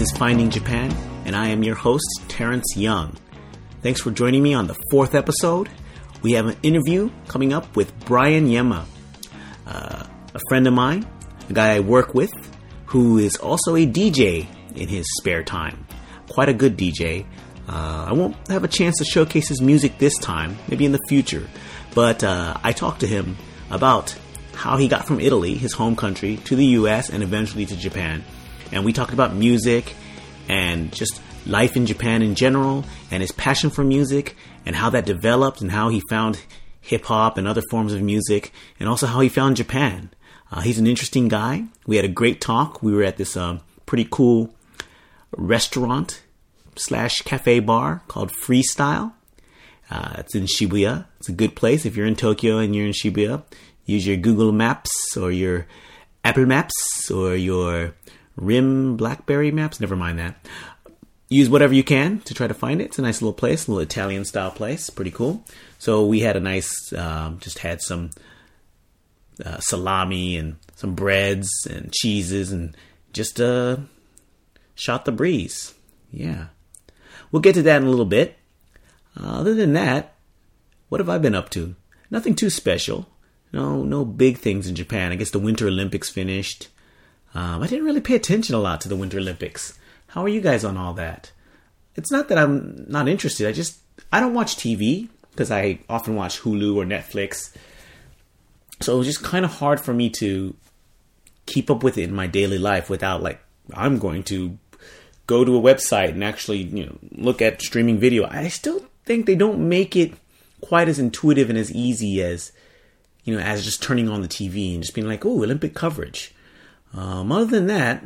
This is Finding Japan, and I am your host, Terrence Young. Thanks for joining me on the fourth episode. We have an interview coming up with Brian Yema, uh, a friend of mine, a guy I work with, who is also a DJ in his spare time. Quite a good DJ. Uh, I won't have a chance to showcase his music this time, maybe in the future, but uh, I talked to him about how he got from Italy, his home country, to the US and eventually to Japan. And we talked about music and just life in Japan in general and his passion for music and how that developed and how he found hip hop and other forms of music and also how he found Japan. Uh, he's an interesting guy. We had a great talk. We were at this um, pretty cool restaurant slash cafe bar called Freestyle. Uh, it's in Shibuya. It's a good place if you're in Tokyo and you're in Shibuya. Use your Google Maps or your Apple Maps or your RIM BlackBerry Maps. Never mind that. Use whatever you can to try to find it. It's a nice little place, a little Italian style place. Pretty cool. So we had a nice, um, just had some uh, salami and some breads and cheeses and just uh, shot the breeze. Yeah. We'll get to that in a little bit. Uh, other than that, what have I been up to? Nothing too special. No, no big things in Japan. I guess the Winter Olympics finished. Um, I didn't really pay attention a lot to the Winter Olympics. How are you guys on all that? It's not that I'm not interested. I just I don't watch TV because I often watch Hulu or Netflix. So it was just kind of hard for me to keep up with it in my daily life without like I'm going to go to a website and actually you know look at streaming video. I still think they don't make it quite as intuitive and as easy as you know as just turning on the TV and just being like, "Oh, Olympic coverage." Um, other than that,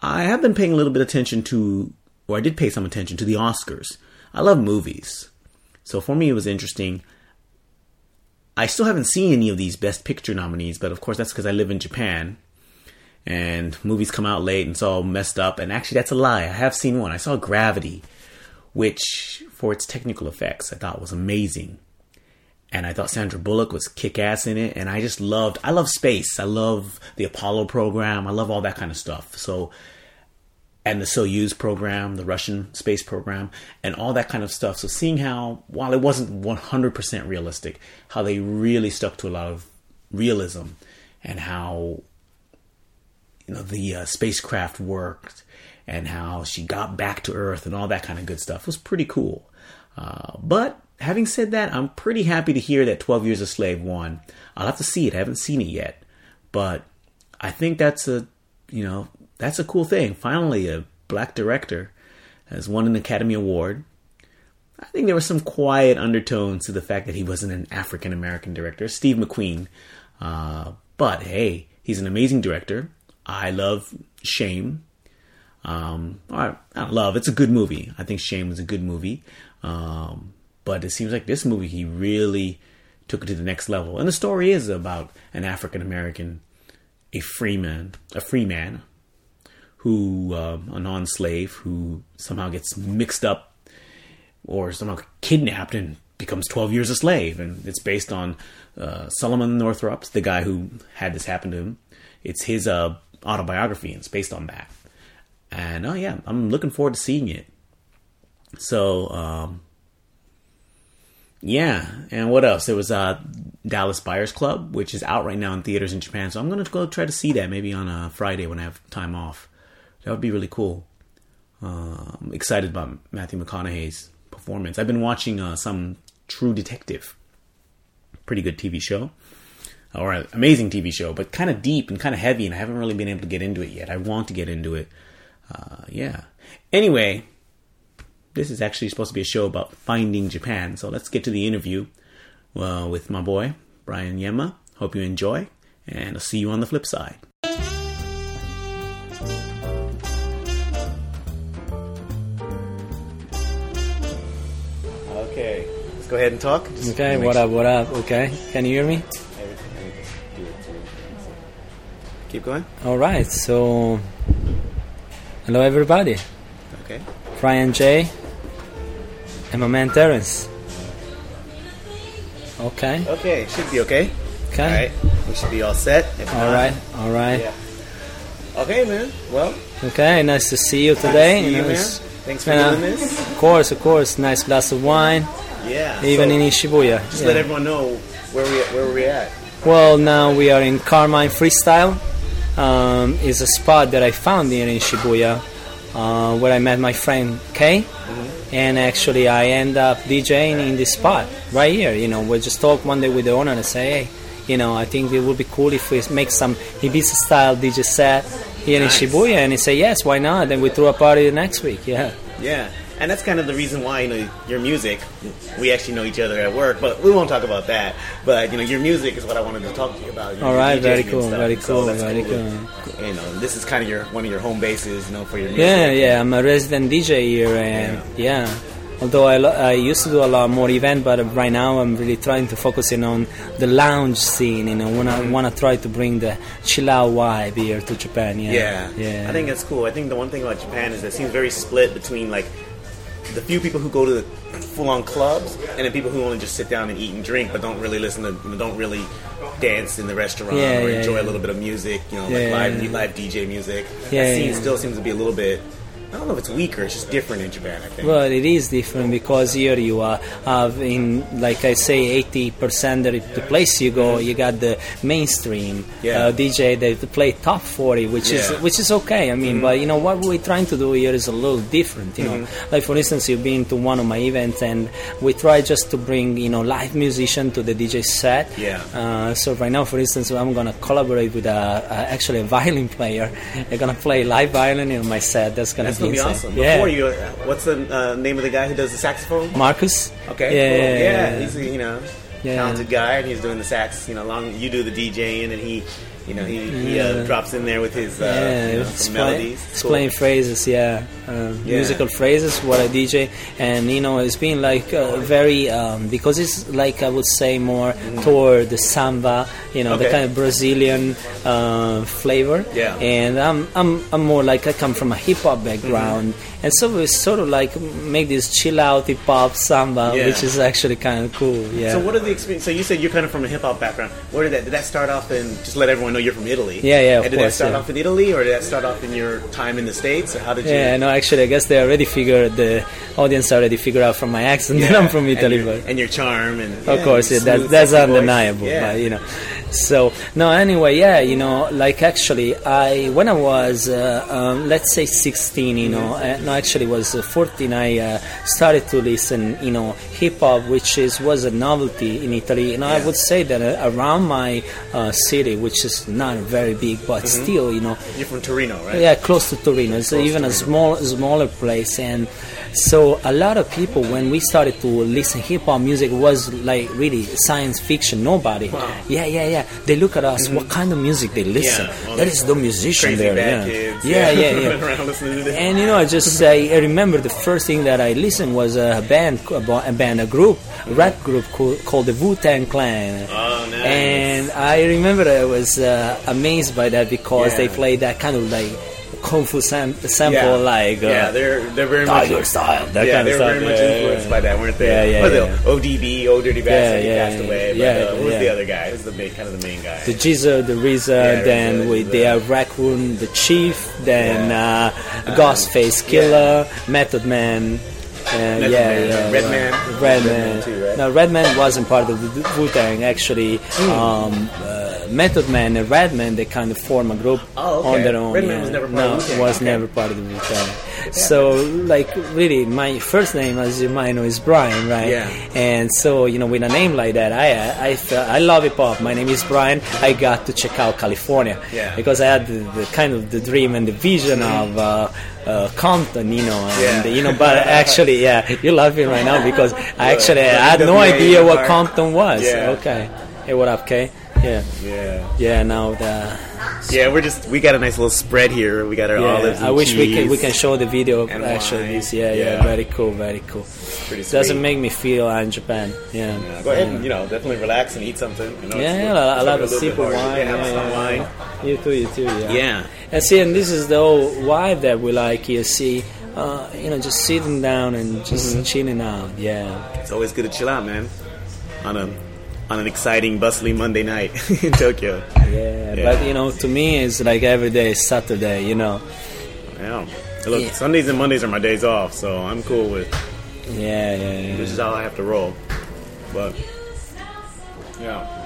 I have been paying a little bit of attention to, or I did pay some attention to the Oscars. I love movies, so for me it was interesting. I still haven't seen any of these Best Picture nominees, but of course that's because I live in Japan and movies come out late and it's all messed up. And actually, that's a lie. I have seen one. I saw Gravity, which, for its technical effects, I thought was amazing. And I thought Sandra Bullock was kick ass in it. And I just loved, I love space. I love the Apollo program. I love all that kind of stuff. So, and the Soyuz program, the Russian space program, and all that kind of stuff. So, seeing how, while it wasn't 100% realistic, how they really stuck to a lot of realism and how you know the uh, spacecraft worked and how she got back to Earth and all that kind of good stuff was pretty cool. Uh, but having said that, I'm pretty happy to hear that 12 Years a Slave won. I'll have to see it. I haven't seen it yet, but I think that's a you know that's a cool thing. Finally, a black director has won an Academy Award. I think there were some quiet undertones to the fact that he wasn't an African American director, Steve McQueen. Uh, but hey, he's an amazing director. I love Shame. Um, I, I love. It's a good movie. I think Shame was a good movie. Um, but it seems like this movie he really took it to the next level. And the story is about an African American, a free man, a free man, who um, a non-slave who somehow gets mixed up or somehow kidnapped and becomes 12 years a slave. And it's based on uh, Solomon Northup, the guy who had this happen to him. It's his uh, autobiography and it's based on that. And oh yeah, I'm looking forward to seeing it. So um, yeah, and what else? There was uh, Dallas Buyers Club, which is out right now in theaters in Japan. So I'm gonna go try to see that maybe on a Friday when I have time off. That would be really cool. Uh, I'm excited about Matthew McConaughey's performance. I've been watching uh, some True Detective, pretty good TV show or amazing TV show, but kind of deep and kind of heavy, and I haven't really been able to get into it yet. I want to get into it. Uh, yeah. Anyway, this is actually supposed to be a show about finding Japan, so let's get to the interview uh, with my boy, Brian Yema. Hope you enjoy, and I'll see you on the flip side. Okay, let's go ahead and talk. Just Okay, what sure- up, what up? Okay, can you hear me? Keep going. All right, so hello everybody, Okay. Brian J, and my man Terence. Okay, Okay, should be okay. All okay, right, we should be all set. If all not- right, all right. Yeah. Okay, man. Well, Okay, nice to see you today. See You man. Thanks for uh, doing this. Of course, of course. Nice glass of wine, Yeah. even so in Shibuya. just yeah. let everyone know where we where we at. Well, now we are in Carmine Freestyle. Um, is a spot that I found here in Shibuya, uh, where I met my friend Kay, and actually I end up DJing in this spot right here. You know, we just talk one day with the owner and say, hey, you know, I think it would be cool if we make some Ibiza style DJ set here Nice. in Shibuya, and he said yes, why not? Then we threw a party the next week. Yeah. Yeah. And that's kind of the reason why you know your music. We actually know each other at work, but we won't talk about that. But you know, your music is what I wanted to talk to you about. you know, All right, very cool, very So cool, that's very cool. You know, this is kind of your one of your home bases, you know, for your music. Yeah, yeah, I'm a resident DJ here, and yeah. Although I, lo- I used to do a lot more event, but right now I'm really trying to focus in on the lounge scene. You know, when I want to try to bring the chill out vibe here to Japan. Yeah, Yeah, yeah. I think that's cool. I think the one thing about Japan is it seems very split between like the few people who go to the full-on clubs and the people who only just sit down and eat and drink, but don't really listen to, don't really dance in the restaurant Yeah, or yeah, enjoy yeah. a little bit of music. You know, like live live DJ music. That scene still seems to be a little bit. I don't know if it's weaker. It's just different in Japan. I think. Well, it is different because here you are have in like I say, eighty percent of the place you go, you got the mainstream Yeah. uh, DJ that play top forty, which is which is okay. I mean, but you know what we're trying to do here is a little different. You know, like for instance, you've been to one of my events and we try just to bring you know live musician to the DJ set. Yeah. Uh, so right now, for instance, I'm gonna collaborate with a, a actually a violin player. They're gonna play live violin in my set. That's gonna That's gonna be awesome. Yeah. Before you, what's the uh, name of the guy who does the saxophone? Marcus. Okay, Yeah, cool. yeah, yeah, yeah. he's a, you know Yeah. talented guy, and he's doing the sax. You know, long you do the DJing, and he, you know, he, he uh, drops in there with his uh, yeah, you know, melodies. it's Cool. playing phrases, yeah, uh, Yeah. musical phrases. What I DJ, and you know, it's been like uh, very um, because it's like I would say more toward the samba, you know, the Mm-hmm. Kind of Brazilian uh, flavor. Yeah. and I'm I'm I'm more like I come from a hip hop background, Mm-hmm. and so we sort of like make this chill out hip hop samba, Yeah. which is actually kind of cool. Yeah. So what are the experience? So you said you're kind of from a hip hop background. Where did that did that start off in? Just let everyone know you're from Italy. Yeah, yeah, of And did course, that start yeah. off in Italy, or did that start off in your time in the states? Or how did you? Yeah, no, actually, I guess they already figured the audience already figured out from my accent that I'm from Italy, and your, but and your charm and of yeah, course, yeah, that, that's undeniable. Yeah. But you know, so no. Anyway, yeah, you know, like actually, I when I was uh, um, let's say 16, you know, uh, no, actually was uh, 14. I uh, started to listen, you know, hip hop, which is was a novelty in Italy, and I would say that uh, around my uh, city, which is not very big, but Mm-hmm. still, you know, You're from Torino, right? yeah, close to Torino. It's even a small, smaller place, and so a lot of people, when we started to listen hip hop music, was like really science fiction. Nobody, Wow. Mm-hmm. yeah, yeah, yeah. They look at us. What kind of music they listen? well, that is the musician there. yeah. kids. yeah, yeah, yeah. running around listening to this. And you know, I just I remember the first thing that I listened was a band, a band, a group, a rap group called, called the Wu Tang Clan. Oh, nice. And I remember I was uh, amazed by that because Yeah. they played that kind of like kung fu sam- sample, yeah. like uh, yeah, they're they're very much Tiger style, that yeah, kind they were very much influenced by that, weren't they? Yeah, yeah? ODB, O Dirty Bastard, Yeah, he yeah, passed yeah. away. But, Yeah, uh, who was the other guy? Who's the main, kind of the main guy? the GZA, the Yeah, then with RZA. the uh, Raekwon, the Chief, then uh, Ghostface Killah, Method Man. Uh, yeah, Man, yeah, Redman. right. Redman. Right? No, Redman wasn't part of the Wu Tang. Actually, Hmm. um, uh, Method Man and Redman they kind of form a group Oh, okay. on their own. Redman yeah. was never part no, of Wu-Tang, was okay. never part of the Wu Tang. So, like, really, my first name, as you might know, is Brian, right? Yeah. And so, you know, with a name like that, I I felt, I love hip hop. My name is Brian. I got to check out California Yeah. because I had the, the kind of the dream and the vision of uh, uh, Compton, you know, and Yeah. you know. But actually, yeah, you're laughing right now because I actually I had no idea what. Compton was. Yeah. Okay. Hey, what up, Kay? Yeah. yeah, Yeah. Now the yeah. We're just we got a nice little spread here. We got our olives. yeah. And I wish we can we can show the video And actually Yeah, yeah, Yeah. Very cool. Very cool. Pretty Doesn't make me feel I'm in Japan. Yeah. Yeah, go ahead and you know definitely relax and eat something. You know, Yeah, yeah, I love a sip of wine. Yeah, wine. You too, you too, yeah. Yeah. And see, and this is the whole vibe that we like here. See, uh, you know, just sitting down and just Mm-hmm. chilling out. Yeah. It's always good to chill out, man. On a on an exciting, bustling Monday night in Tokyo. yeah, Yeah. But you know, to me, it's like every day is Saturday. You know. Yeah. Look, Yeah. Sundays and Mondays are my days off, so I'm cool with. Yeah, yeah, yeah. This is how I have to roll. But yeah.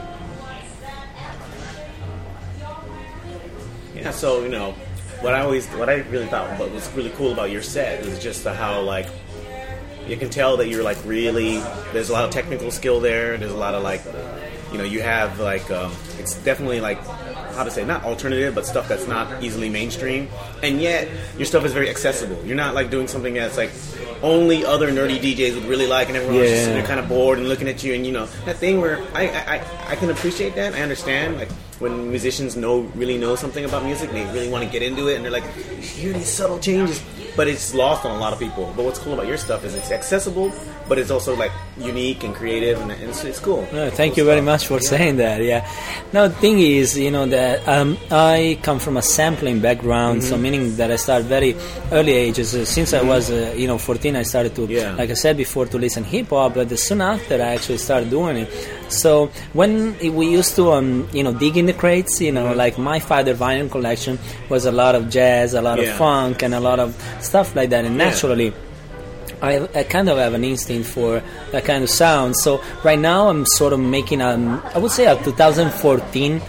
Yeah, so you know, what I always, what I really thought what was really cool about your set was just the how like you can tell that you're like really. There's a lot of technical skill there. There's a lot of like, you know, you have like, um, it's definitely like how to say not alternative, but stuff that's not easily mainstream. And yet your stuff is very accessible. You're not like doing something that's like only other nerdy DJs would really like, and everyone's just sitting there kind of bored and looking at you. And you know that thing where I I, I can appreciate that. I understand like when musicians know really know something about music, they really want to get into it, and they're like, you hear these subtle changes. But it's lost on a lot of people. But what's cool about your stuff is it's accessible, but it's also like unique and creative, and it's, it's cool. No, thank you very much for saying that. Yeah. Now the thing is, you know that um, I come from a sampling background, Mm-hmm. so meaning that I started very early ages. Uh, since I was, uh, you know, 14, I started to, Yeah. like I said before, to listen hip hop. But soon after, I actually started doing it. So when we used to, um, you know, dig in the crates, you know, like my father vinyl collection was a lot of jazz, a lot Yeah. of funk, and a lot of stuff like that. And naturally. I, I kind of have an instinct for that kind of sound. So right now I'm sort of making a, I would say a 2014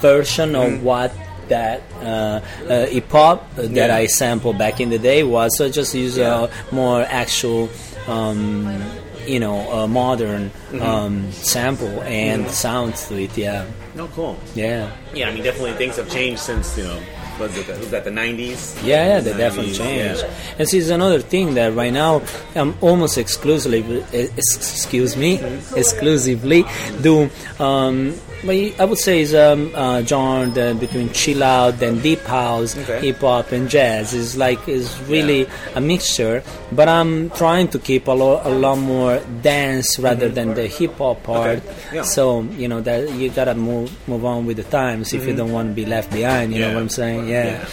version of what that uh, uh, hip hop that Yeah. I sampled back in the day was. So I just use Yeah. a more actual, um, you know, uh, modern um, sample and sound to it. Yeah, No, cool. yeah. Yeah, I mean, definitely things have changed since you know. Was it was that the '90s? Yeah, yeah, they definitely changed. yeah. And see, it's another thing that right now I'm almost exclusively, excuse me, exclusively do. Um, I would say is um, uh, genre that between chill out and deep house, Okay. hip hop and jazz. is like is really a mixture. But I'm trying to keep a, lo- a lot more dance rather than the hip hop part. Mm-hmm. Okay, yeah. So you know that you gotta move move on with the times if you don't want to be left behind. You Mm-hmm. Yeah. know what I'm saying? Yeah.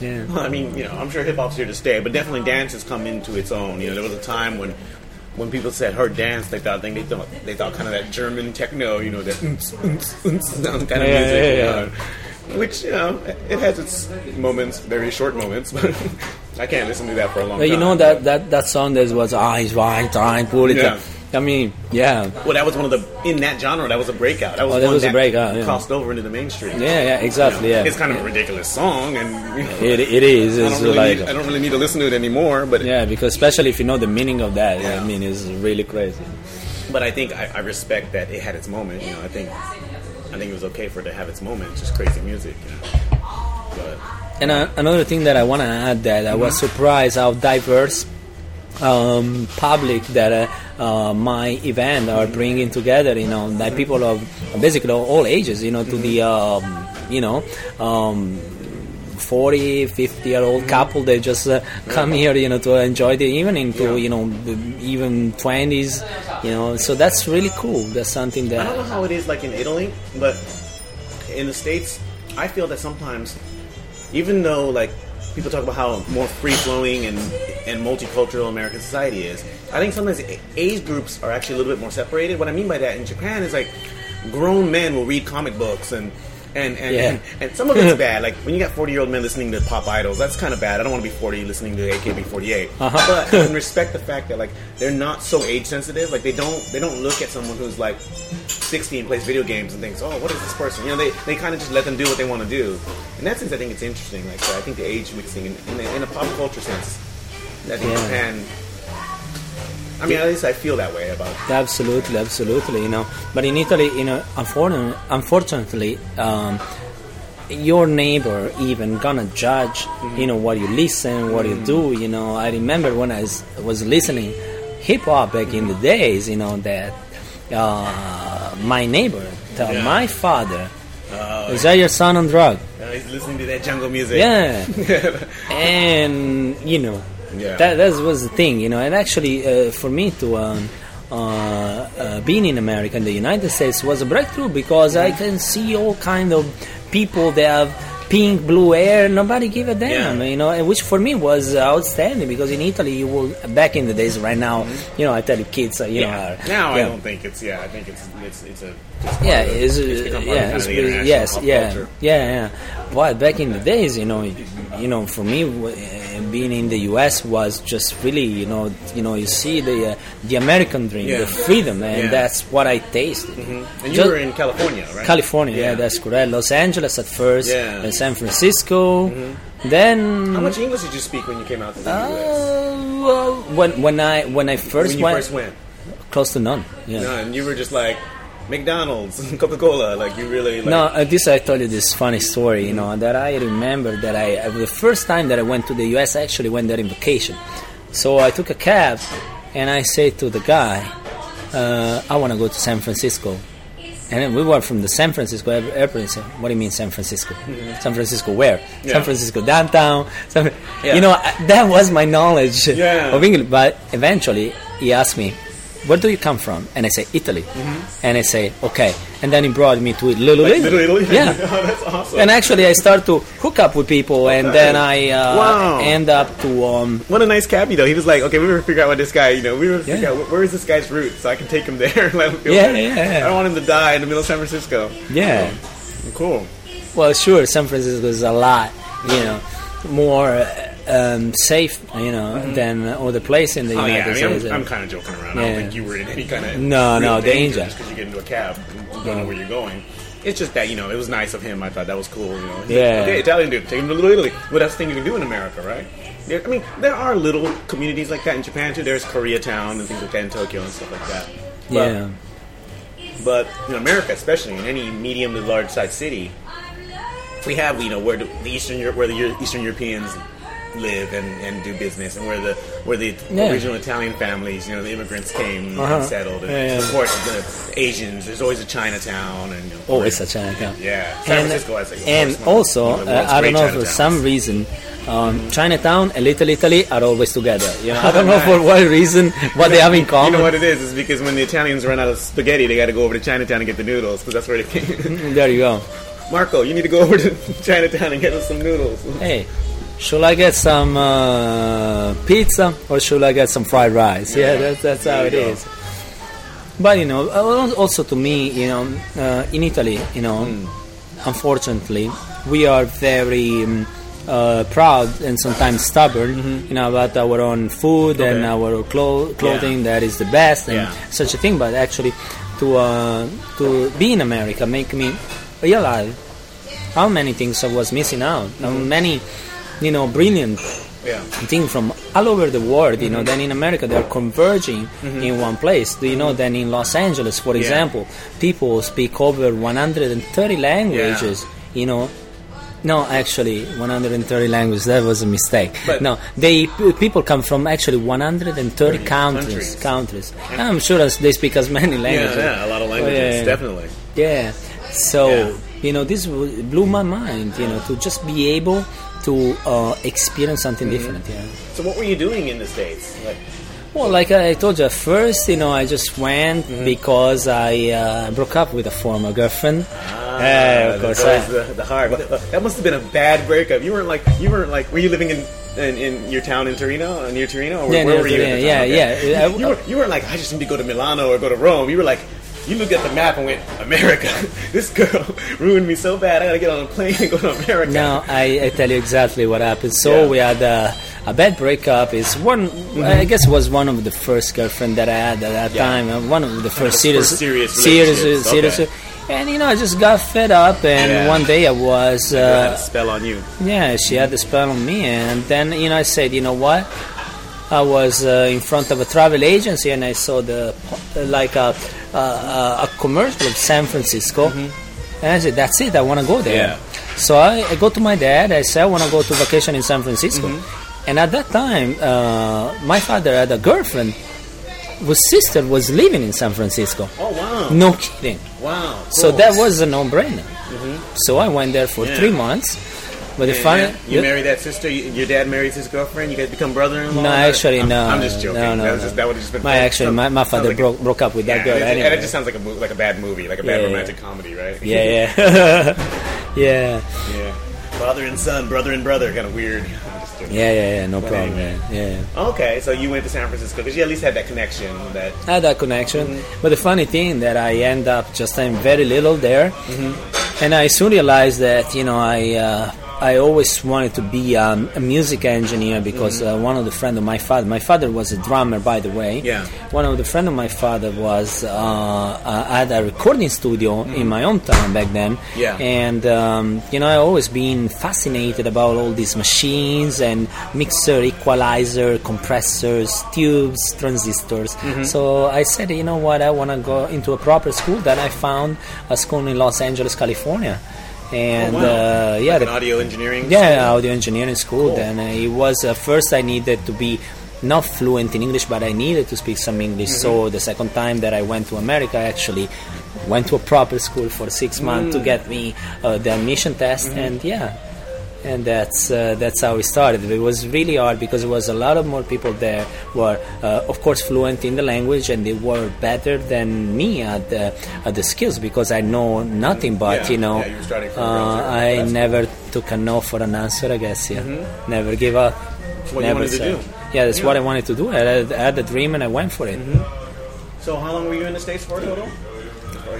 Yeah. I mean, you know, I'm sure hip hop's here to stay, but definitely dance has come into its own. You know, there was a time when when people said heard dance, they thought they thought they thought kind of that German techno, you know, that kind of Yeah, music. yeah, you yeah. know. Which you know, it has its moments, very short moments, but I can't listen to that for a long But time. you know that, that, that song that was eyes wide, time, pull it Yeah. I mean, yeah, Well, that was one of the in that genre. That was a breakout. That was Oh, that was a breakout, yeah. crossed over into the mainstream. yeah, yeah, exactly, yeah. It's kind of a ridiculous song, and you know, It, it is. I don't really like need, I don't really need to listen to it anymore. But yeah, because especially if you know the meaning of that, Yeah. I mean, it's really crazy. But I think I, I respect that it had its moment. You know, I think I think it was okay for it to have its moment. It's just crazy music. You know, but And uh, another thing that I want to add that I was surprised how diverse um, public that uh, uh, my event are bringing together. You know, that people of basically all ages. You know, to the um, you know. Um, 40 50 year old couple they just uh, come here you know to enjoy the evening to Yeah. you know even 20s you know so that's really cool that's something that I don't know how it is like in Italy, but in the states, I feel that sometimes, even though like people talk about how more free flowing and and multicultural American society is, I think sometimes age groups are actually a little bit more separated. What I mean by that in Japan is like grown men will read comic books and. And and, Yeah. and and some of it's bad. Like when you got forty year old men listening to pop idols, that's kind of bad. I don't want to be forty listening to AKB48. Uh-huh. But I can respect the fact that like they're not so age sensitive. Like they don't they don't look at someone who's like 60 and plays video games and thinks, oh, what is this person? You know, they, they kind of just let them do what they want to do. In that sense, I think it's interesting. Like, so I think the age mixing in, in, a, in a pop culture sense, I think Yeah. Japan. I mean, at least I feel that way about. It. Absolutely, absolutely. You know, but in Italy, you know, unfortunately, unfortunately, um, your neighbor even gonna judge, you know, what you listen, what you do. You know, I remember when I was, was listening hip hop back in the days. You know that uh, my neighbor tell Yeah. my father, Uh, "Is that your son on drug?" he's listening to that jungle music. Yeah, and you know Yeah. that that was the thing you know and actually uh, for me to um, uh, uh, being in America in the United States was a breakthrough because I can see all kind of people that have pink, blue hair. Nobody give a damn, Yeah. you know. and Which for me was outstanding because in Italy, you will back in the days. Right now, you know, I tell you, kids, uh, you know, Yeah. are, Now I don't think it's yeah. I think it's it's it's a Yeah, of- it's, uh, yeah, kind of the international yes, yeah, culture. yeah, yeah. But back in the days, you know, you, know, for me, uh, being in the U.S. was just really, you know, you know, you see the uh, the American dream, Yeah. the freedom, and Yeah. that's what I tasted. And you Just- were in California, right? California, yeah. Yeah. that's correct. Los Angeles at first, Yeah. Mm-hmm. then San Francisco, then How much English did you speak when you came out to the uh, U.S.? well, when when I when I first When you went, first went, close to none. Yeah. no, and you were just like McDonald's, Coca Cola, like you really like. No, uh, this I told you this funny story. You know that I remember that I uh, the first time that I went to the U.S. I actually went there in vacation. So I took a cab and I said to the guy, uh, "I want to go to San Francisco." And then we were from the San Francisco airport. And said, "What do you mean San Francisco? San Francisco where? Mm-hmm. Yeah. San Francisco downtown." San, Yeah. You know I- that was my knowledge Yeah. of English. But eventually he asked me, "Where do you come from?" And I say, "Italy." And I say, "Okay." And then he brought me to Little Mm-hmm. like, Italy. Little Italy. Yeah. oh, that's awesome. And actually, I start to hook up with people, and then I uh, Wow. end up to um, What a nice cabbie though. He was like, okay, we were figure out what this guy, you know, we were figure Yeah. out where is this guy's route, so I can take him there. Let him feel Yeah, yeah, yeah. I don't want him to die in the middle of San Francisco. yeah. Cool. Well, sure, San Francisco is a lot, you know, more uh, um, safe, you know, than other place in the Mm-hmm. Oh yeah, United I mean, States. I'm, I'm kind of joking around. I don't think you were in any kind of No, no, danger. just because you get into a cab and don't know where you're going. It's just that you know it was nice of him. I thought that was cool. You know, He's like, Yeah. okay, Italian dude, take him to Little Italy. Well, that's the thing you can do in America, right? Yeah, I mean, there are little communities like that in Japan too. There's Koreatown and things like that in Tokyo and stuff like that. But, yeah. But in America, especially in any medium to large size city, we have you know where the, the Eastern Europe, where the Eastern Europeans live and, and do business, and where the where the Yeah. original Italian families, you know, the immigrants came Uh-huh. and settled, and Yeah, of course the Asians. There's always a Chinatown, and you know, Always a Chinatown. yeah, San And, Francisco has like, and one- also, one uh, I don't know for some reason, um, Chinatown and Little Italy are always together. You know, I don't know for what reason, what they have in common. You know what it is? Is because when the Italians run out of spaghetti, they got to go over to Chinatown and get the noodles because that's where they came. There you go. Marco, you need to go over to Chinatown and get us some noodles. Hey, should I get some uh, pizza or should I get some fried rice? Yeah, Yeah, that's, that's how it go. is. But you know, uh, also to me, you know, uh, in Italy, you know, Hmm. unfortunately, we are very um, uh, proud and sometimes stubborn, you know, about our own food and Mm-hmm. Our clo- clothing that is the best and Yeah. such a thing. But actually, to uh, to be in America make me realize how many things I was missing out, Mm-hmm. many, you know, brilliant Yeah. things from all over the world. You know, then in America they are converging in one place. Do you know? Then in Los Angeles, for Mm-hmm. Yeah. example, people speak over 130 languages. You know. No, actually, 130 languages. That was a mistake. But- no, they p- people come from actually 130 countries. countries. Countries. I'm sure they speak as many languages. yeah, a lot of languages, yeah, yeah. definitely. Yeah. So Yeah. you know, this blew my mind. You know, to just be able to uh, experience something Mm-hmm. different. Yeah. So what were you doing in the states? Like, Well, like I told you at first, you know, I just went Mm-hmm. because I uh, broke up with a former girlfriend. ah, Yeah, of course. That, was the, the hard. That must have been a bad breakup. You weren't like you weren't like. Were you living in in, in your town in Torino, uh, near Torino, or Yeah, where were you? Torino. Yeah, Okay. yeah. You, you, were, you weren't like I just need to go to Milano or go to Rome. You were like. You looked at the map and went, America. this girl ruined me so bad. I gotta get on a plane and go to America. No, I, I tell you exactly what happened. So Yeah. we had a, a bad breakup. It's one, I guess, it was one of the first girlfriend that I had at that Yeah. time. uh, One of the first the serious, first serious serious, serious. Okay. And you know, I just got fed up, and Yeah. one day I was. Girl had Uh, a spell on you. Yeah, she had the spell on me, and then you know I said, you know what? I was uh, in front of a travel agency, and I saw the uh, like a a, a commercial of San Francisco, mm-hmm. and I said, that's it. I want to go there. Yeah. So I, I go to my dad. I say I want to go to vacation in San Francisco, mm-hmm. and at that time, uh, my father had a girlfriend whose sister was living in San Francisco. Oh wow! No kidding. Wow. So that was a no-brainer. Mm-hmm. So I went there for Yeah. three months. But the Yeah, funny, yeah. You married that sister. You, your dad marries his girlfriend. You guys become brother-in-law. No, actually, I'm, no. I'm just joking. No, no, that, no. just, that would have just been. My actually, my, my father like a- broke, broke up with that girl. and it, anyway. and it just sounds like a mo- like a bad movie, like a bad Yeah, yeah. romantic comedy, right? yeah, yeah, yeah. yeah. Father and son, brother and brother, kind of weird. Yeah, yeah, yeah. No But problem. anyway. Yeah, yeah. Okay, so you went to San Francisco because you at least had that connection. That I had that connection. Mm-hmm. But the funny thing that I end up just I'm very little there, Mm-hmm. and I soon realized that you know I uh, I always wanted to be um, a music engineer because uh, one of the friend of my father, my father was a drummer by the way. Mm-hmm. Yeah. One of the friend of my father was uh, uh, had a recording studio in my hometown back then. Mm-hmm. Yeah. And um, you know I always been fascinated about all these machines and mixer, equalizer, compressors, tubes, transistors. Mm-hmm. So I said, you know what, I want to go into a proper school. Then I found a school in Los Angeles, California, and Oh, wow. uh, yeah, like the- audio engineering. yeah, audio engineering school. Cool. Then uh, it was uh, first I needed to be not fluent in English, but I needed to speak some English. Mm-hmm. So the second time that I went to America, I actually went to a proper school for six months Mm. to get me uh, the admission test, Mm-hmm. and yeah. And that's uh, that's how we started. It was really hard because there was a lot of more people there were, uh, of course, fluent in the language, and they were better than me at the at the skills because I know nothing. But Yeah, you know, yeah, you were starting from uh. I never took a no for an answer. I guess yeah, never give up. Mm-hmm. what you never wanted to do. Yeah, that's Yeah. what I wanted to do. I had, I had a dream and I went for it. So how long were you in the states for total?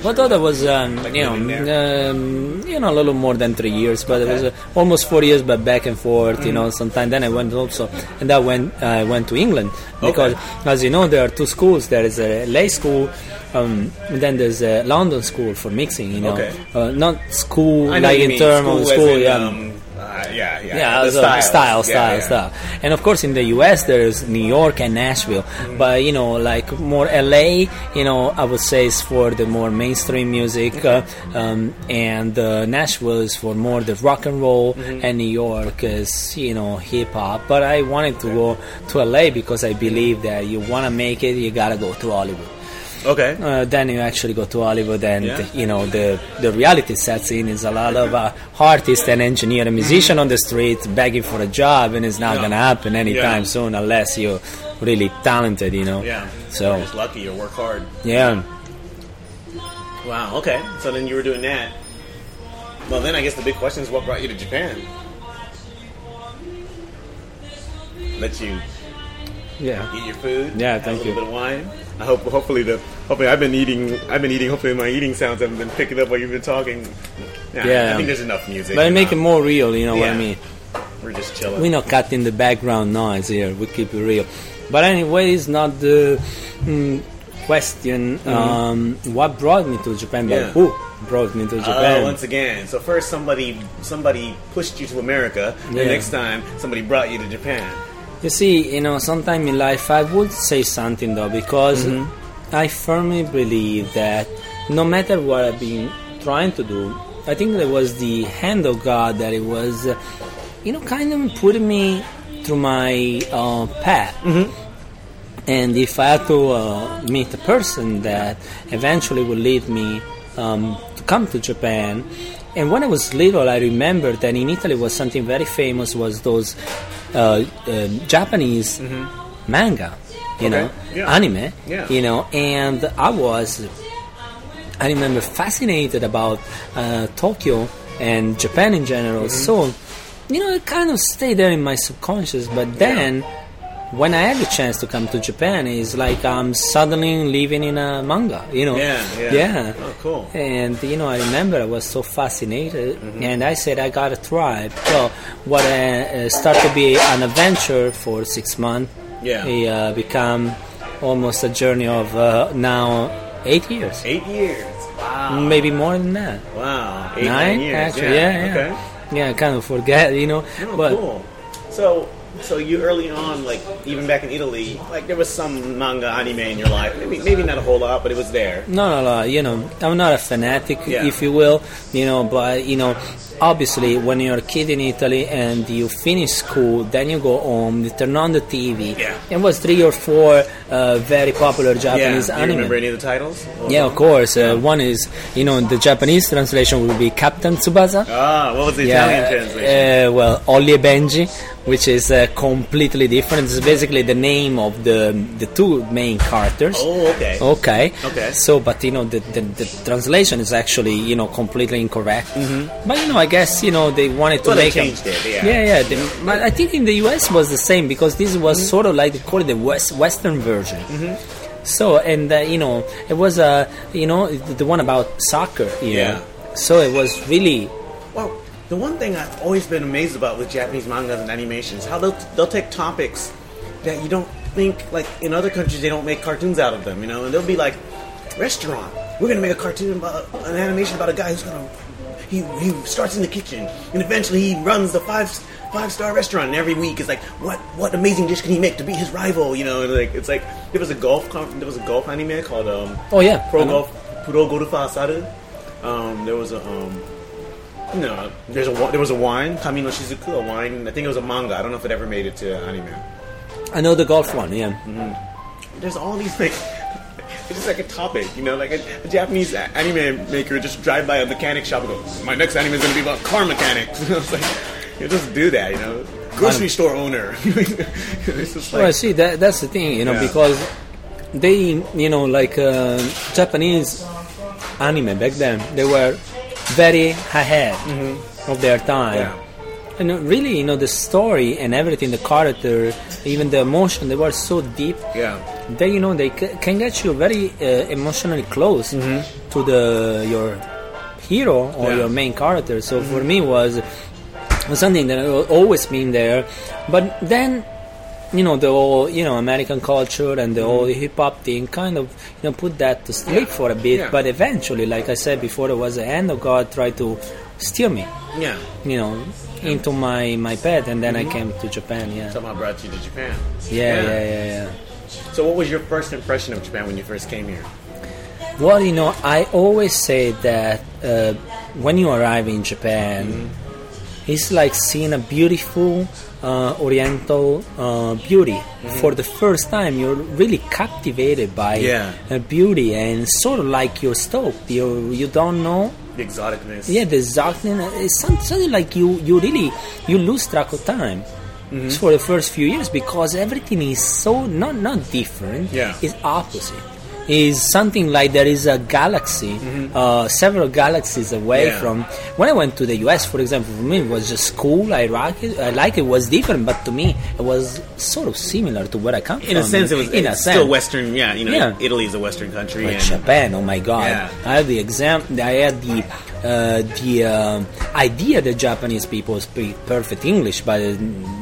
But that was, um, Like you know, um, you know, a little more than three years, but it was uh, almost four years, but back and forth, you know. Sometime then I went also, and I went, I went to England because, as you know, there are two schools. There is a LA school, um, and then there's a London school for mixing. You know, Okay. uh, not school I like in terms of school, yeah. Yeah, yeah, yeah, the so style, Yeah, style, yeah. style. And of course, in the U.S., there's New York and Nashville. Mm-hmm. But you know, like more L.A., you know, I would say is for the more mainstream music, uh, um, and uh, Nashville is for more the rock and roll, Mm-hmm. and New York is you know hip hop. But I wanted to go to L.A. because I believe that you want to make it, you gotta go to Hollywood. Okay. Uh, then you actually go to Hollywood, and Yeah. you know the the reality sets in. Is a lot of uh, artists and engineer and musician on the street begging for a job, and it's not Yeah. gonna happen anytime Yeah. soon unless you're really talented, you know. Yeah. So You're just lucky or work hard. yeah, Wow. Okay. So then you were doing that. Well, then I guess the big question is what brought you to Japan? Let you yeah. eat your food. Yeah, thank a little you. bit of wine. I hope. Hopefully the. Hopefully I've been eating. I've been eating. Hopefully my eating sounds haven't been picking up while you've been talking. Yeah. Yeah. I think there's enough music. But I make it more real, you know what I mean. We're just chilling. We're not cutting the background noise here. We keep it real. But anyway, it's not the mm, question. Um, what brought me to Japan? But Mm-hmm. Yeah. who brought me to Uh, Japan? once again, so first somebody somebody pushed you to America. The next time somebody brought you to Japan. You see, you know, sometime in life I would say something though, because I firmly believe that no matter what I've been trying to do, I think there was the hand of God that it was, uh, you know, kind of putting me through my uh, path. And if I had to uh, meet a person that eventually would lead me um, to come to Japan, and when I was little, I remember that in Italy was something very famous was those uh, uh, Japanese manga, you know, Mm-hmm. Yeah. anime, Yeah. you know, and I was I remember fascinated about uh, Tokyo and Japan in general. Mm-hmm. So, you know, it kind of stayed there in my subconscious. But then, when I had the chance to come to Japan, it's like I'm suddenly living in a manga. You know? Yeah, yeah. yeah. Oh, cool. And you know, I remember I was so fascinated, Mm-hmm. and I said I gotta try. So, what uh, uh, started to be an adventure for six months, Yeah. it uh, become almost a journey of uh, now eight years Eight years. Wow. maybe more than that. Wow. Eight, Nine, nine years. actually, yeah, yeah. Okay. Yeah, I kind of forget, you know. Oh, but cool. So, so you early on, like even back in Italy, like there was some manga anime in your life. Maybe, maybe not a whole lot, but it was there. Not a lot, You know, I'm not a fanatic, Yeah. if you will. You know, but you know, obviously, when you're a kid in Italy and you finish school, then you go home, you turn on the TV. Yeah. It was three or four uh, very popular Japanese yeah. Do you anime. remember any of the titles? Yeah, of course. Uh, one is, you know, the Japanese translation would be Captain Tsubasa. Ah, what was the Yeah, Italian translation? Uh, well, Holly e Benji which is uh, completely different. It's basically the name of the the two main characters. Oh, okay. Okay. Okay. So, but you know, the, the, the translation is actually you know completely incorrect. Mm-hmm. But you know, I guess you know they wanted to Well, they make 'em- changed it, yeah. yeah, yeah. the- but I think in the US was the same because this was Mm-hmm. sort of like they call it the West Western version. So, and uh, you know, it was uh, you know the, one about soccer. you Yeah. know. So it was really the one thing I've always been amazed about with Japanese mangas and animations, how they'll they'll take topics that you don't think like in other countries they don't make cartoons out of them, you know, and they'll be like restaurant. We're gonna make a cartoon about an animation about a guy who's gonna he he starts in the kitchen and eventually he runs the five five star restaurant and every week is like what what amazing dish can he make to beat his rival, you know, and like it's like there was a golf there was a golf anime called um oh yeah, Pro. Golf Puro Gorufa Asaru. Um, there was a um, no, there's a there was a wine Kami no Shizuku, a wine. I think it was a manga. I don't know if it ever made it to anime. I know the golf one. Yeah. There's all these like. It's just like a topic, you know, like a, a Japanese anime maker just drive by a mechanic shop and go, "My next anime is going to be about car mechanics." You know, it's like you just do that, you know. Grocery store owner. it's just like well, see, that, that's the thing, you know, Yeah. because they, you know, like uh, Japanese anime back then, they were very ahead of their time. Yeah. And uh, really, you know, the story and everything, the character, even the emotion, they were so deep. yeah, They, you know, they c- can get you very uh, emotionally close to the your hero or Mm-hmm. Yeah. Mm-hmm. your main character. So for me, was was something that always been there. But then, you know, the whole you know American culture and the whole hip hop thing kind of you know put that to sleep for a bit. Mm-hmm. Yeah. But eventually, like I said before, it was the hand of God tried to steer me, yeah. you know, into my my path, and then I came to Japan. Yeah, Somehow brought you to Japan. yeah, yeah, yeah, yeah. So, what was your first impression of Japan when you first came here? Well, you know, I always say that uh, when you arrive in Japan, it's like seeing a beautiful uh, Oriental uh, beauty. For the first time, you're really captivated by Yeah. uh, beauty, and sort of like you're stoked. You you don't know. The exoticness. Yeah, the exactly. It's something like you you really you lose track of time. For the first few years, because everything is so not not different. Yeah. it's opposite. Is something like there is a galaxy, uh, several galaxies away Yeah. from. When I went to the U.S., for example, for me it was just cool. I like it. I like it. Was different, but to me it was sort of similar to where I come In from. a sense, it was in a sense. still Western. Yeah, you know, Yeah. Italy is a Western country. But and Japan, oh my god! Yeah. I had the exam. I had the uh, the um idea that Japanese people speak perfect English, but uh,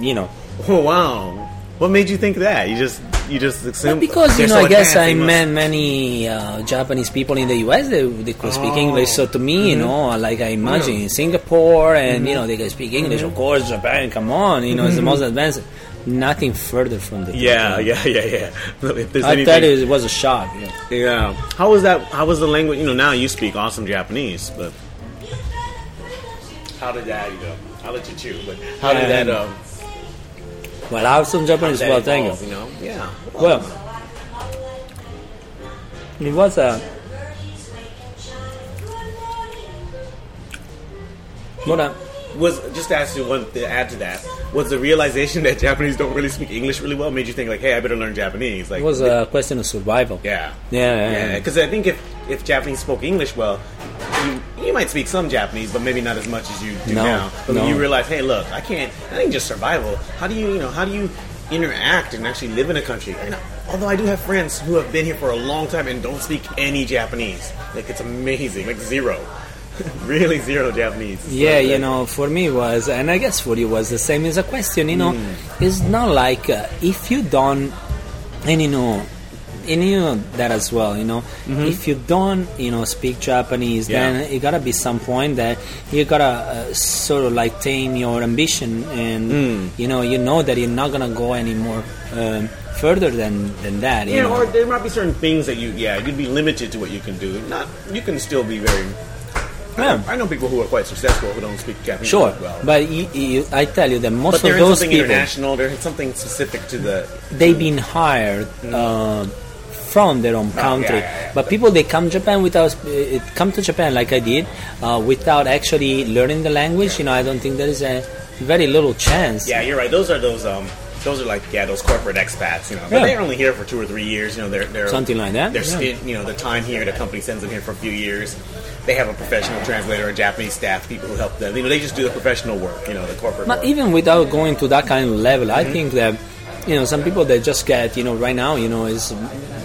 you know, Oh wow! What made you think that? You just you just assumed but because you know, so I guess I met many uh, Japanese people in the U.S. They, they could speak Oh. English. So to me, you know, like I imagine in Singapore, and Mm-hmm. you know, they can speak English. Of course, Japan. Come on, you know, it's the most advanced. Nothing further from the Yeah, yeah, yeah, yeah. If there's I anything, thought it was a shock. Yeah. yeah. How was that? How was the language? You know, now you speak awesome Japanese, but how did that? You know, I'll let you chew. But how did that? Um, Well, I have some Japanese. Well, thank you. Know, yeah. Well, it was a. What a, was just to ask you one to add to that was the realization that Japanese don't really speak English really well made you think like, hey, I better learn Japanese. Like, it was a question of survival. yeah, Yeah, yeah, yeah. yeah. Because I think if if Japanese spoke English well, you, you might speak some Japanese, but maybe not as much as you do No, now. But no. you realize, hey, look, I can't. I think just survival. How do you, you know, how do you interact and actually live in a country? And although I do have friends who have been here for a long time and don't speak any Japanese, like it's amazing, like zero, really zero Japanese. It's Yeah, like you know, for me was, and I guess for you was the same as a question. You know, Hmm. it's not like uh, if you don't, and you know, and you know that as well. You know, if you don't, you know, speak Japanese, Mm-hmm. Yeah. then it gotta be some point that you gotta uh, sort of like tame your ambition, and Hmm. you know, you know that you're not gonna go any more um, further than than that. You Yeah, know? or there might be certain things that you, yeah, you'd be limited to what you can do. Not, you can still be very. I, know, Yeah. I know people who are quite successful who don't speak Japanese Sure, well. but you, you, I tell you that most of those something people. international. There's something specific to the. they've been hired uh, from their own country. Mm. Oh, yeah, yeah. But people they come Japan without uh, come to Japan like I did uh, without actually learning the language. You know, I don't think there is a very little chance. Yeah, you're right. Those are those um those are like yeah those corporate expats, you know. But Yeah. they're only here for two or three years. You know, they're they're Something like that, They're yeah. you know the time here. The company sends them here for a few years. They have a professional translator and Japanese staff people who help them. You know, they just do the professional work. You know, the corporate. But work. even without going to that kind of level, I Mm-hmm. think that you know some people that just get you know right now you know is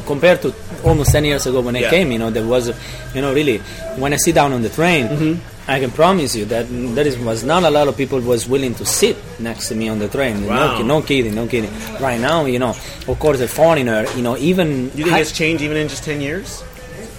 compared to almost 10 years ago when I came you know there was you know really when I sit down on the train Mm-hmm. I can promise you that there is, was not a lot of people was willing to sit next to me on the train Wow. no, no kidding no kidding right now you know of course a foreigner you know even you think hi- it's changed even in just ten years?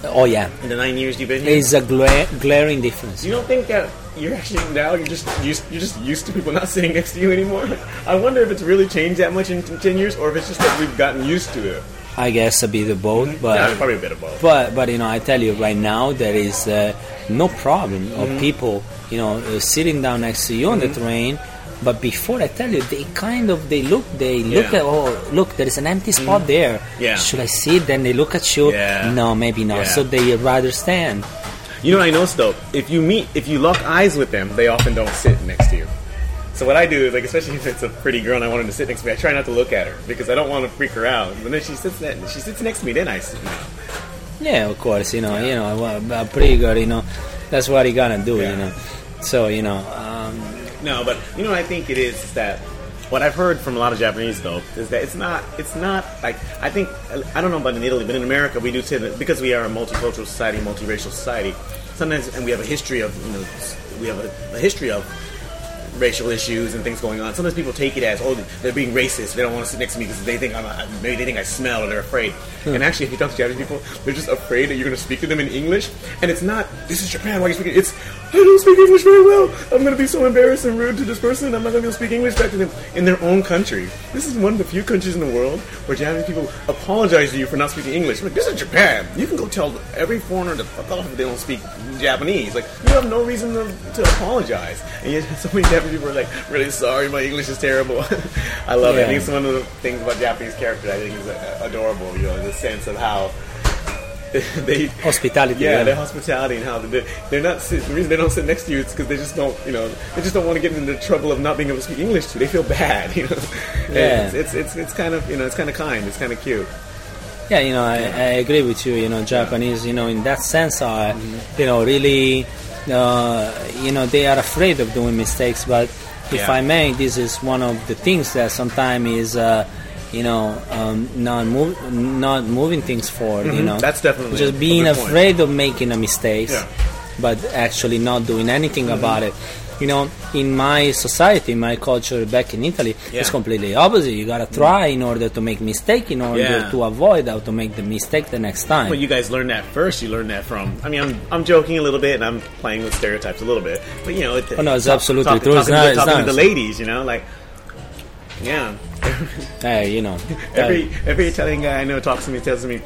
oh yeah In the nine years you've been here, it's a gla- glaring difference you don't think that you're actually now you're just used you're just used to people not sitting next to you anymore? I wonder if it's really changed that much in ten years, or if it's just that we've gotten used to it. I guess a bit of both but yeah, probably a bit of both. But but you know, I tell you right now, there is uh, no problem Mm-hmm. of people you know uh, sitting down next to you on the train. But before I tell you, they kind of they look they look Yeah. Mm-hmm. at oh look there is an empty spot there. Yeah. Should I sit? Then they look at you. Yeah. No, maybe not. So they rather stand. You know what I noticed though? If you meet, if you lock eyes with them, they often don't sit next to you. So what I do is like, especially if it's a pretty girl and I want her to sit next to me, I try not to look at her because I don't want to freak her out. But then she sits, ne- she sits next to me, then I sit down. Yeah, of course. You know, you know, a pretty girl. You know, that's what you gotta do. Yeah. You know. So you know, um, No, but you know what I think it is, is that what I've heard from a lot of Japanese though is that it's not it's not like I think I don't know about in Italy, but in America we do tend because we are a multicultural society, multiracial society. Sometimes and we have a history of you know we have a, a history of racial issues and things going on. Sometimes people take it as oh they're being racist. They don't want to sit next to me because they think I'm a, maybe they think I smell or they're afraid. And actually, if you talk to Japanese people, they're just afraid that you're going to speak to them in English. And it's not this is Japan. Why are you speaking? It's I don't speak English very well. I'm going to be so embarrassed and rude to this person. I'm not going to be able to speak English back to them in their own country. This is one of the few countries in the world where Japanese people apologize to you for not speaking English. Like this is Japan. You can go tell every foreigner to fuck off if they don't speak Japanese. Like you have no reason to, to apologize. And yet so many Japanese people are like, really sorry, my English is terrible. I love it. I think it's one of the things about Japanese character I think is uh, adorable. You know, the sense of how they Hospitality, Yeah, yeah. their hospitality and how they they're not the reason they don't sit next to you is because they just don't you know they just don't want to get into the trouble of not being able to speak English to. They feel bad, you know. Yeah. It's, it's it's it's kind of you know it's kind of kind. It's kind of cute. Yeah, you know, I, I agree with you. You know, Japanese, you know, in that sense, are you know really, you know, they are afraid of doing mistakes. But if Yeah. I may, this is one of the things that sometimes is, uh, you know, um, not move, not moving things forward. You know, Mm-hmm. That's definitely just being good point. afraid of making a mistake, Yeah. but actually not doing anything Mm-hmm. about it. You know, in my society, in my culture back in Italy, Yeah. it's completely opposite. You gotta try in order to make mistake, in order Yeah. to avoid how to make the mistake the next time. Well, you guys learned that first. You learned that from. I mean, I'm I'm joking a little bit and I'm playing with stereotypes a little bit, but you know, it, Oh, no, it's talk- absolutely talk- true. It's not- it's talking not- to the ladies, you know, like yeah. Hey, you know, Every every Italian guy I know talks to me tells me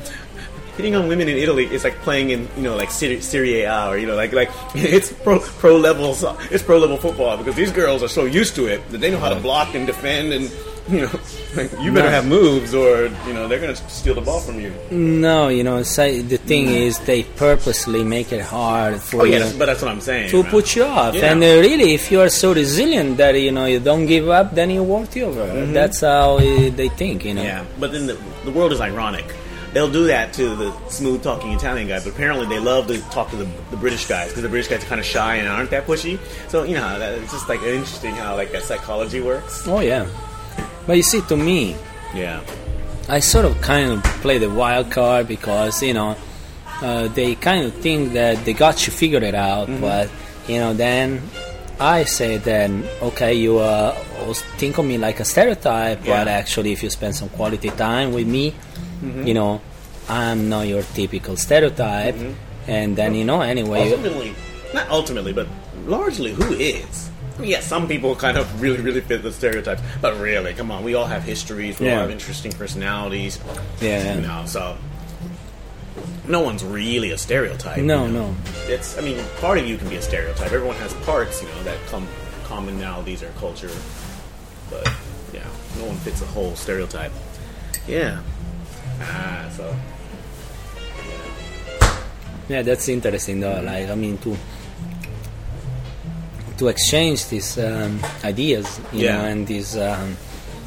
hitting on women in Italy is like playing in you know like Serie, Serie A or you know like like it's pro pro level it's pro level football because these girls are so used to it that they know how to block and defend and you know like, you better No. have moves or you know they're gonna steal the ball from you. no, you know, say, the thing is they purposely make it hard for Oh you yeah, but that's what I'm saying. to put you off. Yeah. And uh, really, if you are so resilient that you know you don't give up, then you walk you over. That's how uh, they think, you know. Mm-hmm. Yeah, but then the, the world is ironic. They'll do that to the smooth talking Italian guy, but apparently they love to talk to the, the British guys because the British guys are kind of shy and aren't that pushy. So you know, that, it's just like interesting how like that psychology works. Oh yeah. But you see, to me, Yeah, I sort of kind of play the wild card because you know uh, they kind of think that they got you figured it out, Mm-hmm. but you know then I say then okay you uh, think of me like a stereotype, but Yeah. Mm-hmm. actually if you spend some quality time with me, you know I'm not your typical stereotype, Mm-hmm. and then you know anyway. ultimately, not ultimately, but largely, who is? I mean, yeah, some people kind of really, really fit the stereotypes, but really, come on, we all have histories, we all have interesting personalities, Yeah. you know, so no one's really a stereotype. No, you know? no. it's I mean part of you can be a stereotype. Everyone has parts, you know, that come commonalities or culture. But yeah, no one fits a whole stereotype. Yeah. Ah, so Yeah, that's interesting though. Like, I mean, to to exchange these um, ideas, you Yeah. know, and these um,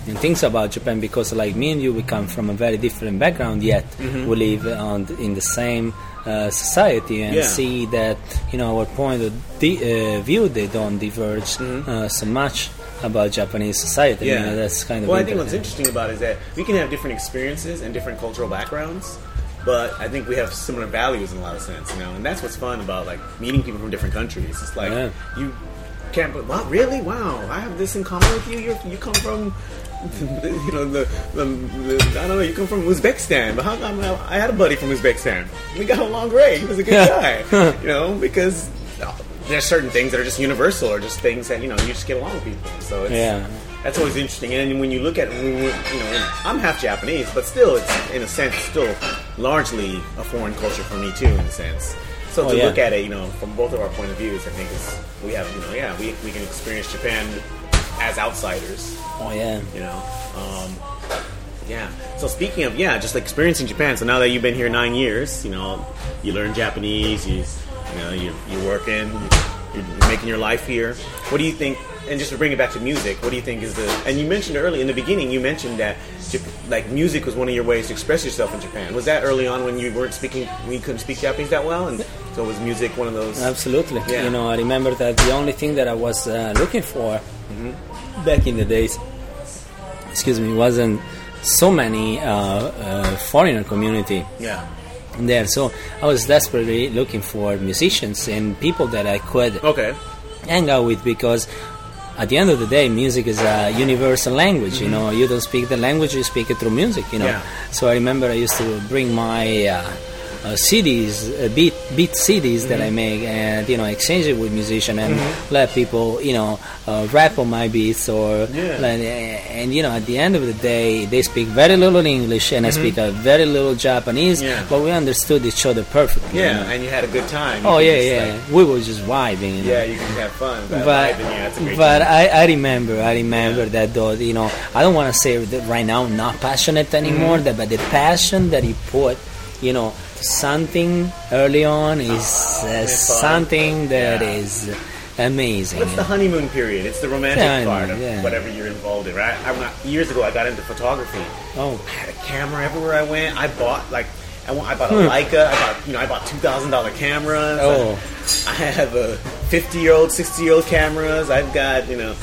and things about Japan because, like me and you, we come from a very different background, yet Mm-hmm. we live on in the same uh, society and Yeah. see that you know our point of di- uh, view they don't diverge uh, so much about Japanese society. You know, that's kind of Mm-hmm. well. I think what's interesting. interesting about it is that we can have different experiences and different cultural backgrounds, but I think we have similar values in a lot of sense, you know. And that's what's fun about like meeting people from different countries. It's like Yeah. you can't. But wow, really? Wow, I have this in common with you. You're, you come from. You know the, the, the I don't know. You come from Uzbekistan, but how come I, I had a buddy from Uzbekistan? We got along great. He was a good guy, you know, because uh, there's certain things that are just universal, or just things that you know you just get along with people. So it's, Yeah. that's always interesting. And when you look at, you know, I'm half Japanese, but still, it's in a sense still largely a foreign culture for me too, in a sense. So Oh, to yeah. look at it, you know, from both of our point of views, I think is we have, you know, yeah, we, we can experience Japan as outsiders, Oh yeah. you know. Um, yeah. So speaking of, yeah, just like experiencing Japan. So now that you've been here nine years, you know, you learn Japanese. You, you know, you you're working, you're making your life here. What do you think? And just to bring it back to music, what do you think is the? And you mentioned early in the beginning, you mentioned that like music was one of your ways to express yourself in Japan. Was that early on when you weren't speaking, when you couldn't speak Japanese that well, and so was music one of those? Absolutely. Yeah. You know, I remember that the only thing that I was uh, looking for. Back in the days, excuse me, wasn't so many uh, uh, foreigner community Yeah. there. So I was desperately looking for musicians and people that I could Okay. hang out with because at the end of the day, music is a universal language. You know, you don't speak the language, you speak it through music. You know, Mm-hmm. Yeah. so I remember I used to bring my uh, CDs, uh, beat beat CDs that I Mm-hmm. make, and you know, exchange it with musician and let people, you know, uh, rap on my beats or Yeah. like, and you know, at the end of the day, they speak very little English and I speak a very little Japanese, Mm-hmm. Yeah. but we understood each other perfectly. you Yeah, know. and you had a good time. You Oh yeah, yeah. like- we were just vibing. You know? yeah, you can have fun. But vibe, yeah, it's a great but. I, I remember I remember that though you know I don't want to say that right now not passionate anymore Mm-hmm. that but the passion that he put you know something early on is uh, it's something that Yeah. is amazing you the honeymoon period? It's the romantic Yeah, part of yeah. whatever you're involved in, right? I, years ago, I got into photography. oh I had a camera everywhere I went. I bought like I, I bought a Hmm. Leica. I bought you know I bought two thousand dollar cameras. Oh. I, I have a fifty year old, sixty year old cameras. I've got you know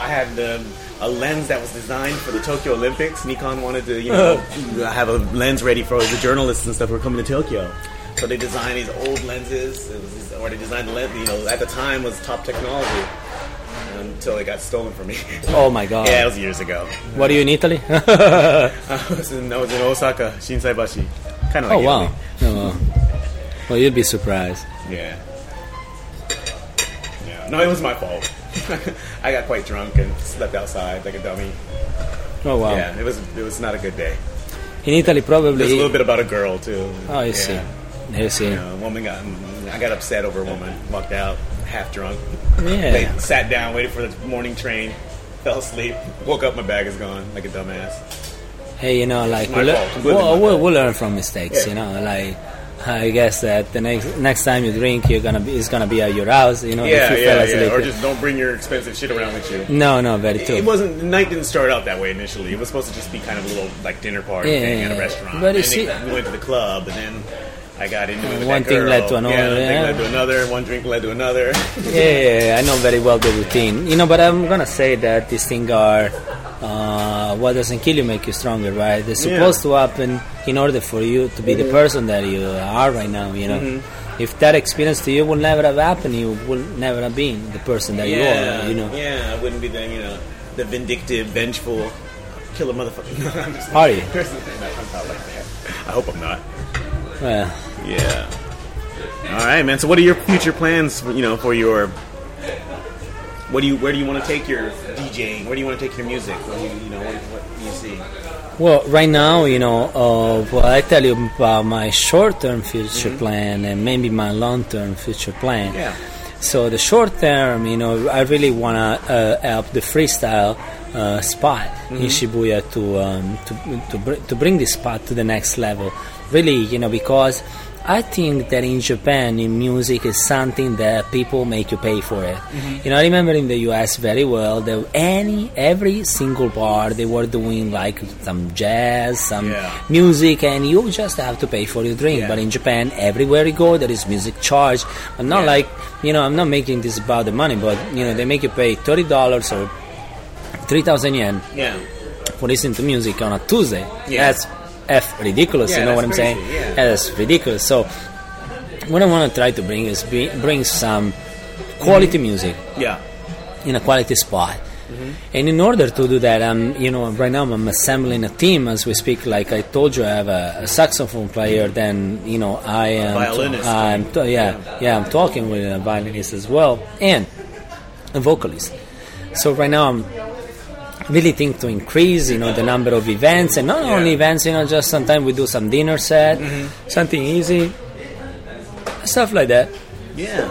I had um, a lens that was designed for the Tokyo Olympics. Nikon wanted to you know have a lens ready for the journalists and stuff who were coming to Tokyo. So they designed these old lenses, it was, or they designed the lens. You know, at the time was top technology until it got stolen from me. oh my god yeah, it was years ago. what are you in Italy I was in, I was in Osaka, Shinsaibashi. Kind of oh wow oh, wow. well you'd be surprised Yeah. Yeah. No, it was my fault. I got quite drunk and slept outside like a dummy. oh wow Yeah, it was it was not a good day. in Italy probably There's a little bit about a girl too. oh you yeah. see you see You know, a woman got I got upset over a woman. Walked out half drunk. yeah They sat down, waited for the morning train. Fell asleep. Woke up, my bag is gone, like a dumbass. Hey, you know, like we. Completely we'll, we'll, we'll learn from mistakes. Yeah. You know, like I guess that the next next time you drink, you're gonna be it's gonna be at your house. You know, Yeah, if you yeah, fell yeah. Or just don't bring your expensive shit around with you. no, no, very true. It wasn't. The night didn't start out that way initially. It was supposed to just be kind of a little like dinner party Yeah, thing yeah, at a restaurant. But and see- we went to the club, and then I got into it One thing girl. led to another, Yeah, one thing led to another. One drink led to another. yeah, yeah, yeah, I know very well the routine. You know, but I'm gonna say that these things are uh, what doesn't kill you make you stronger, right? Yeah. supposed to happen in order for you to be the person that you are right now. You know. Mm-hmm. If that experience to you will never have happened, you will never have been the person that you are. You know, Yeah, I wouldn't be the you know the vindictive, vengeful, killer motherfucker. No, I'm just Are you? I'm not like that. I hope I'm not. well, Yeah. All right, man. So, what are your future plans? You know, for your what do you where do you want to take your DJing? Where do you want to take your music? What do you, you know, what, what do you see? Well, right now, you know, uh, well, I tell you about my short-term future plan and maybe my long-term future plan. Yeah. So the short term, you know, I really want to uh, help the freestyle uh, spot in Shibuya to um, to to, br- to bring this spot to the next level. Really, you know, because I think that in Japan, in music is something that people make you pay for it. Mm-hmm. You know, I remember in the U.S. very well that any every single bar they were doing like some jazz, some Yeah. music, and you just have to pay for your drink. Yeah. But in Japan, everywhere you go, there is music charge. I'm not Yeah. like you know, I'm not making this about the money, but you know, they make you pay thirty dollars or three thousand yen Yeah. for listening to music on a Tuesday. Yeah. That's f ridiculous. Yeah, you know what I'm crazy, saying? yeah. that's ridiculous. So what I want to try to bring is be, bring some quality Mm-hmm. music Yeah. in a quality spot. Mm-hmm. And in order to do that, I'm, you know, right now I'm assembling a team as we speak. Like I told you, I have a, a saxophone player. Then, you know, I am, Violinist. I'm, t- yeah, yeah, I'm talking with a violinist as well, and a vocalist. So right now I'm really think to increase, you know, the number of events, and not Yeah. only events, you know, just sometimes we do some dinner set, something easy, stuff like that Yeah.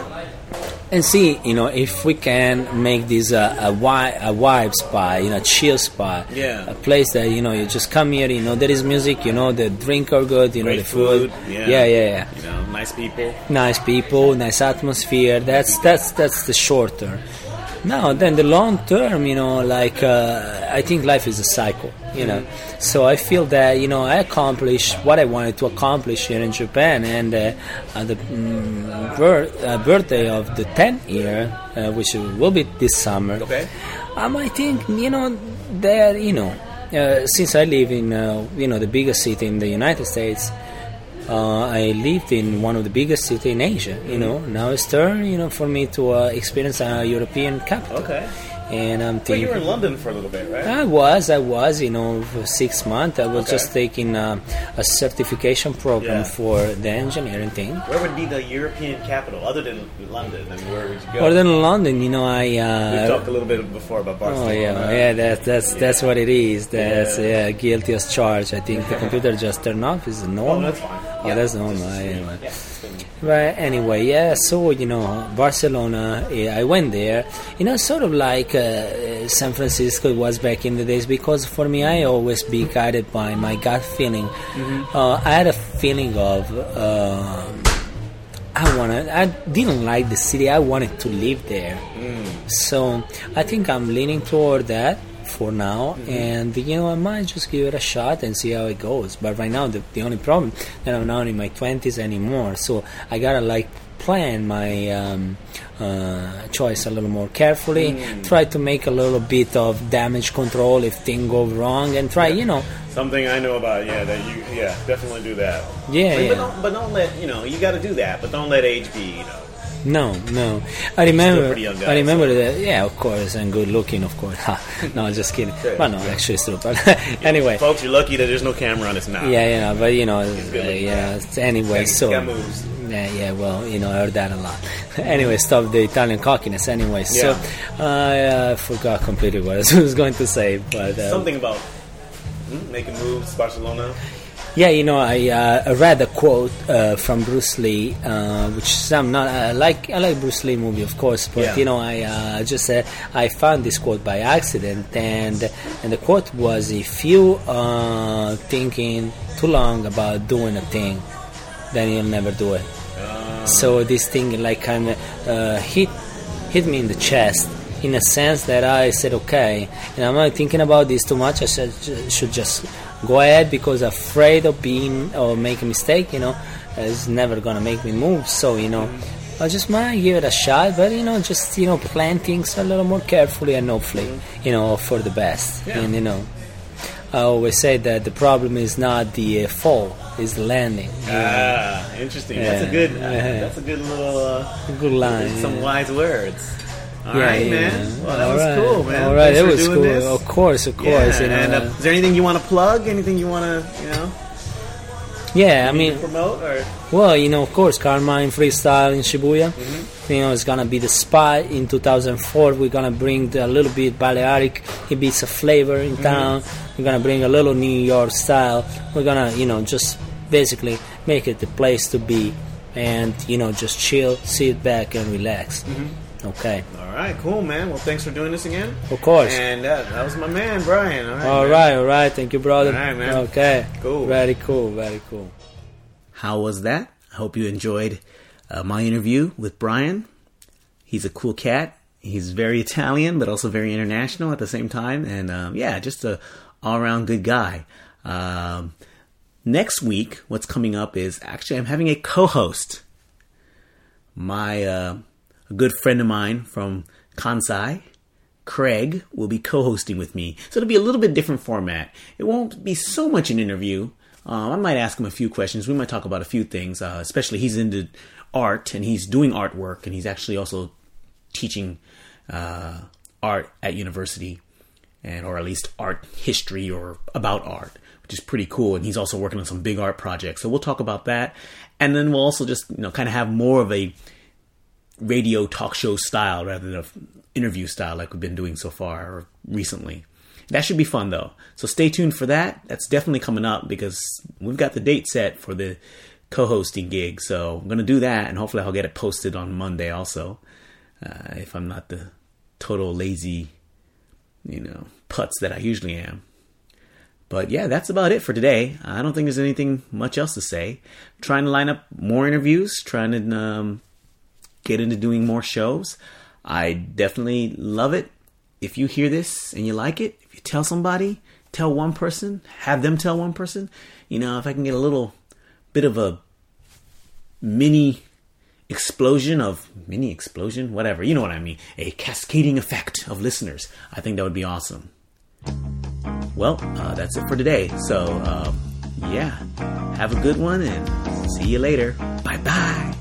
and see you know if we can make this uh, a, wi- a vibe spot you know chill spot Yeah. a place that you know you just come here you know there is music you know the drink are good you know the food, food, yeah. yeah yeah yeah You know, nice people. nice people nice atmosphere that's that's that's the short term now then the long term you know like uh, i think life is a cycle you know so i feel that you know i accomplished what i wanted to accomplish here in japan and uh, uh, the mm, birth, uh, birthday of the 10th year uh, which will be this summer Okay. um, i think you know that you know uh, since i live in uh, you know the biggest city in the united states uh, I lived in one of the biggest cities in Asia. You know, now it's turn you know for me to uh, experience a European capital. Okay. And I'm But thinking. you were in London for a little bit, right? I was, I was, you know, for six months. I was Okay. just taking uh, a certification program Yeah. for the engineering thing. Where would be the European capital other than London? Mean, where would you go? Other than London, you know, I. we Uh, talked a little bit before about Barcelona. Oh yeah, yeah. That, that's that's what it is. That's Yeah. yeah. guilty as charged. I think the computer just turned off. Is normal? Oh, that's fine. Oh, Yeah. that's normal. But anyway, yeah. So you know, Barcelona. Yeah, I went there. You know, sort of like uh, San Francisco was back in the days. Because for me, I always be guided by my gut feeling. Uh, I had a feeling of. um I wanted. I didn't like the city. I wanted to live there. So I think I'm leaning toward that for now, and you know I might just give it a shot and see how it goes. But right now, the, the only problem that I'm not in my 20s anymore, so I gotta like plan my um, uh, choice a little more carefully. Try to make a little bit of damage control if things go wrong, and try you know Something I know about, yeah, that you, yeah, definitely do that. Yeah, I mean, yeah. But don't, but don't let, you know, you got to do that, but don't let age be, you know. No, no. I remember. guy, I remember that. Yeah, of course, and good looking, of course. No, just kidding. Yeah, But no, yeah. actually, it's true. But anyway, Folks, you're lucky that there's no camera on this now. yeah, yeah. But you know, uh, yeah. Anyway, so yeah, yeah. Well, you know, I heard that a lot. anyway, stop the Italian cockiness. Anyway, so Yeah. uh, I forgot completely what I was going to say, but uh, Something about hmm, making moves, Barcelona. Yeah, you know, I, uh, I read a quote uh, from Bruce Lee, uh, which some not I like. I like Bruce Lee movie, of course, but Yeah. you know, I uh, just uh, I found this quote by accident, and and the quote was, "If you uh, thinking too long about doing a thing, then you'll never do it." so this thing like kind of uh, hit hit me in the chest in a sense that I said okay and I'm not thinking about this too much I should, should just go ahead because afraid of being or make a mistake you know is never gonna make me move so you know I just might give it a shot but you know just you know plan things a little more carefully and hopefully you know for the best Yeah. and you know I always say that the problem is not the uh, fall is the landing Ah, interesting. That's a good. Uh, that's a good little. Uh, good line some yeah. wise words. All Yeah, right, yeah. man. Well, that All was right. cool, man. All right, Thanks for was cool. This. Of course, of course. Yeah, you know, and uh, uh, is there anything you want to plug? Anything you want to, you know, yeah. I mean, promote or? well, you know, of course, Carmine Freestyle in Shibuya. Mm-hmm. You know, it's gonna be the spot in 2004. We're gonna bring the, a little bit Balearic Ibiza flavor in Mm-hmm. town. We're gonna bring a little New York style. We're gonna, you know, just basically make it the place to be, and you know, just chill, sit back, and relax. Mm-hmm. Okay, All right, cool, man. Well, thanks for doing this again. of course. And uh, that was my man, Brian. All right. All man. right, all right. Thank you, brother. All right, man. Okay. Cool. Very cool. Very cool. How was that? I hope you enjoyed uh, my interview with Brian. He's a cool cat. He's very Italian, but also very international at the same time. And um, yeah, just a all around good guy. Um, next week, what's coming up is actually I'm having a co-host. My uh, a good friend of mine from Kansai, Craig, will be co-hosting with me. So it'll be a little bit different format. It won't be so much an interview. Uh, I might ask him a few questions. We might talk about a few things. Uh, especially he's into art and he's doing artwork and he's actually also teaching uh, art at university and or at least art history or about art which is pretty cool and he's also working on some big art projects so we'll talk about that and then we'll also just you know kind of have more of a radio talk show style rather than an interview style like we've been doing so far or recently that should be fun though so stay tuned for that that's definitely coming up because we've got the date set for the co-hosting gig so i'm to do that and hopefully i'll get it posted on monday also uh, if i'm not the total lazy you know, putz that I usually am. But yeah, that's about it for today. I don't think there's anything much else to say. I'm trying to line up more interviews, trying to um, get into doing more shows. I definitely love it. If you hear this and you like it, if you tell somebody, tell one person, have them tell one person. You know, if I can get a little bit of a mini explosion of mini explosion, whatever, you know what I mean, a cascading effect of listeners. I think that would be awesome. Well, uh, that's it for today. So, um, yeah, have a good one and see you later. Bye bye.